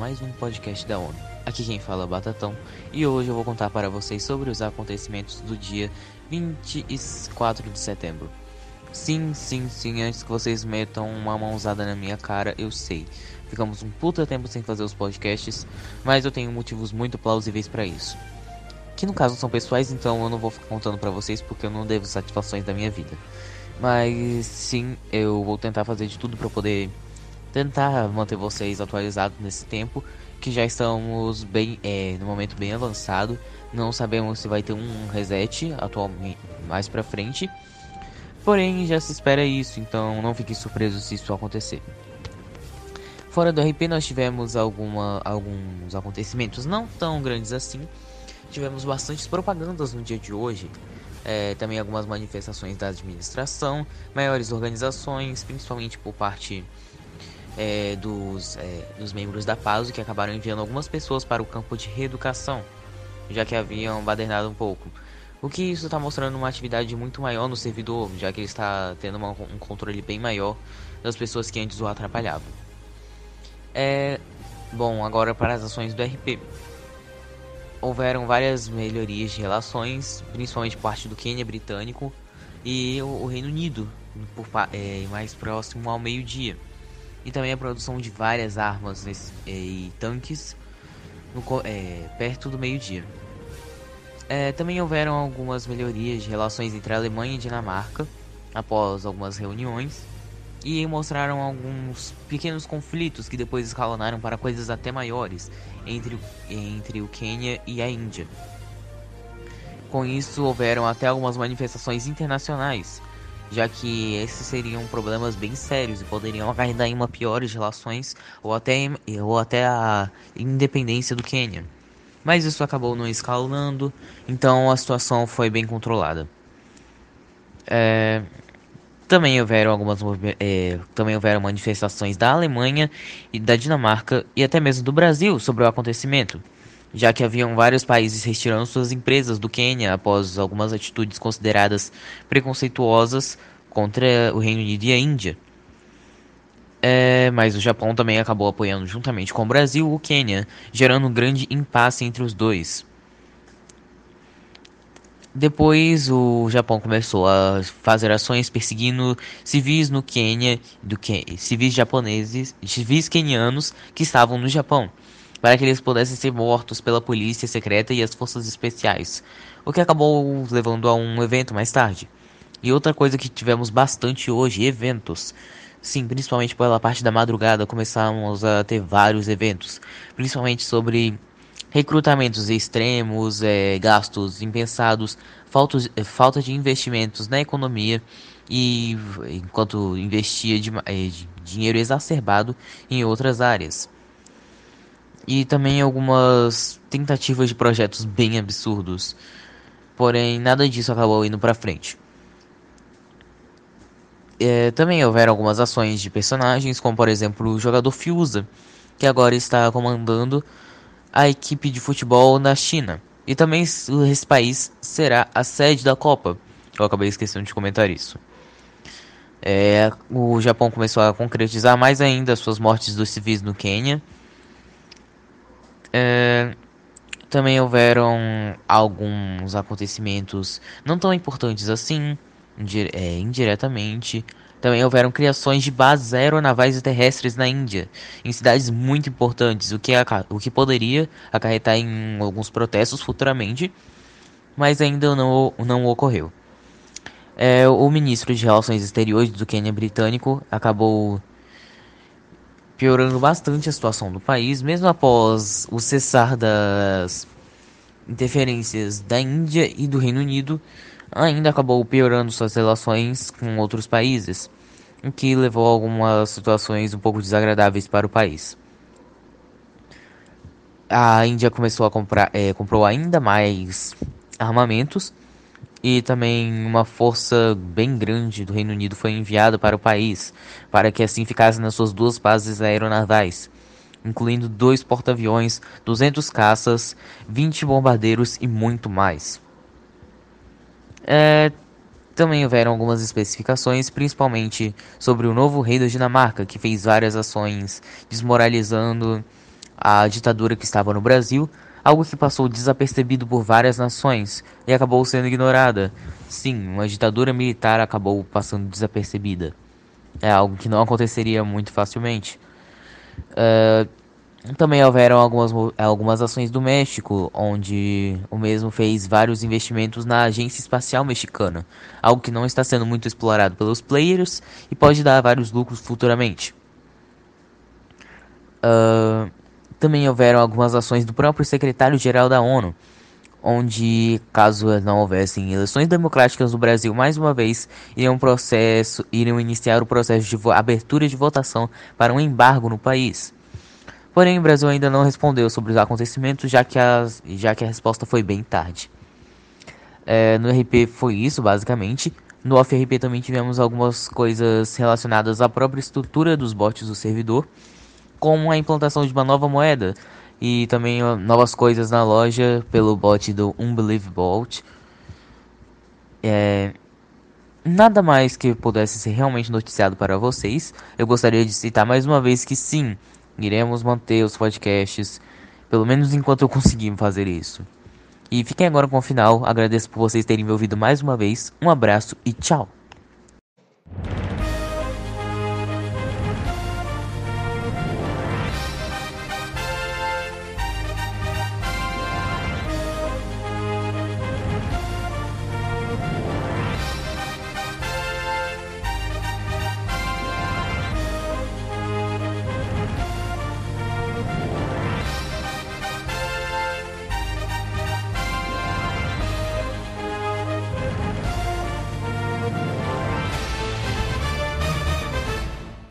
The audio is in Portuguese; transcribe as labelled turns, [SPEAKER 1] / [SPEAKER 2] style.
[SPEAKER 1] mais um podcast da ONU. Aqui quem fala é Batatão e hoje eu vou contar para vocês sobre os acontecimentos do dia 24 de setembro. Sim, sim, sim, antes que vocês metam uma mãozada na minha cara, eu sei. Ficamos um puta tempo sem fazer os podcasts, mas eu tenho motivos muito plausíveis para isso. Que no caso são pessoais, então eu não vou ficar contando para vocês porque eu não devo satisfações da minha vida. Mas sim, eu vou tentar fazer de tudo para poder tentar manter vocês atualizados nesse tempo que já estamos bem é, no momento bem avançado. Não sabemos se vai ter um reset atualmente mais para frente. Porém, já se espera isso, então não fiquem surpresos se isso acontecer. Fora do RP, nós tivemos alguma, alguns acontecimentos não tão grandes assim. Tivemos bastantes propagandas no dia de hoje. É, também algumas manifestações da administração, maiores organizações, principalmente por parte é, dos, é, dos membros da PASO que acabaram enviando algumas pessoas para o campo de reeducação, já que haviam badernado um pouco. O que isso está mostrando uma atividade muito maior no servidor, já que ele está tendo uma, um controle bem maior das pessoas que antes o atrapalhavam. É, bom, agora para as ações do RP. Houveram várias melhorias de relações, principalmente por parte do Quênia britânico e o, o Reino Unido, por, é, mais próximo ao meio-dia e também a produção de várias armas e tanques no, é, perto do meio-dia. É, também houveram algumas melhorias de relações entre a Alemanha e Dinamarca após algumas reuniões e mostraram alguns pequenos conflitos que depois escalonaram para coisas até maiores entre, entre o Quênia e a Índia. Com isso, houveram até algumas manifestações internacionais já que esses seriam problemas bem sérios e poderiam acarretar em uma piores relações ou até, ou até a independência do Quênia. Mas isso acabou não escalando, então a situação foi bem controlada. É, também houveram algumas é, também houveram manifestações da Alemanha e da Dinamarca e até mesmo do Brasil sobre o acontecimento já que haviam vários países retirando suas empresas do Quênia após algumas atitudes consideradas preconceituosas contra o Reino Unido e a Índia. É, mas o Japão também acabou apoiando juntamente com o Brasil o Quênia, gerando um grande impasse entre os dois. Depois o Japão começou a fazer ações perseguindo civis no Quênia, do que, civis japoneses, civis quenianos que estavam no Japão para que eles pudessem ser mortos pela polícia secreta e as forças especiais, o que acabou levando a um evento mais tarde. E outra coisa que tivemos bastante hoje, eventos. Sim, principalmente pela parte da madrugada começamos a ter vários eventos, principalmente sobre recrutamentos extremos, é, gastos impensados, falta, falta de investimentos na economia e enquanto investia de, de dinheiro exacerbado em outras áreas e também algumas tentativas de projetos bem absurdos. Porém, nada disso acabou indo para frente. É, também houveram algumas ações de personagens, como por exemplo o jogador Fiuza, que agora está comandando a equipe de futebol na China. E também esse país será a sede da Copa. Eu acabei esquecendo de comentar isso. É, o Japão começou a concretizar mais ainda as suas mortes dos civis no Quênia é, também houveram alguns acontecimentos não tão importantes assim, é, indiretamente. Também houveram criações de bases aeronavais e terrestres na Índia, em cidades muito importantes, o que, o que poderia acarretar em alguns protestos futuramente, mas ainda não, não ocorreu. É, o ministro de Relações Exteriores do Quênia britânico acabou piorando bastante a situação do país, mesmo após o cessar das interferências da Índia e do Reino Unido, ainda acabou piorando suas relações com outros países, o que levou a algumas situações um pouco desagradáveis para o país. A Índia começou a comprar, é, comprou ainda mais armamentos e também uma força bem grande do Reino Unido foi enviada para o país, para que assim ficasse nas suas duas bases aeronavais, incluindo dois porta-aviões, 200 caças, 20 bombardeiros e muito mais. É, também houveram algumas especificações, principalmente sobre o novo rei da Dinamarca, que fez várias ações desmoralizando a ditadura que estava no Brasil, algo que passou desapercebido por várias nações e acabou sendo ignorada. Sim, uma ditadura militar acabou passando desapercebida. É algo que não aconteceria muito facilmente. Uh, também houveram algumas, algumas ações do México, onde o mesmo fez vários investimentos na Agência Espacial Mexicana, algo que não está sendo muito explorado pelos players e pode dar vários lucros futuramente. Uh, também houveram algumas ações do próprio secretário-geral da ONU, onde, caso não houvessem eleições democráticas no Brasil mais uma vez, iriam, processo, iriam iniciar o processo de abertura de votação para um embargo no país. Porém, o Brasil ainda não respondeu sobre os acontecimentos, já que, as, já que a resposta foi bem tarde. É, no RP foi isso, basicamente. No off-RP também tivemos algumas coisas relacionadas à própria estrutura dos bots do servidor, como a implantação de uma nova moeda e também novas coisas na loja pelo bot do Unbelievable. É, nada mais que pudesse ser realmente noticiado para vocês. Eu gostaria de citar mais uma vez que sim, Iremos manter os podcasts, pelo menos enquanto eu conseguir fazer isso. E fiquem agora com o final. Agradeço por vocês terem me ouvido mais uma vez. Um abraço e tchau!